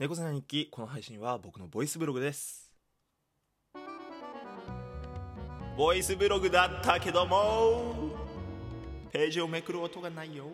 猫背な日記。この配信は僕のボイスブログです。ボイスブログだったけども。ページをめくる音がないよ。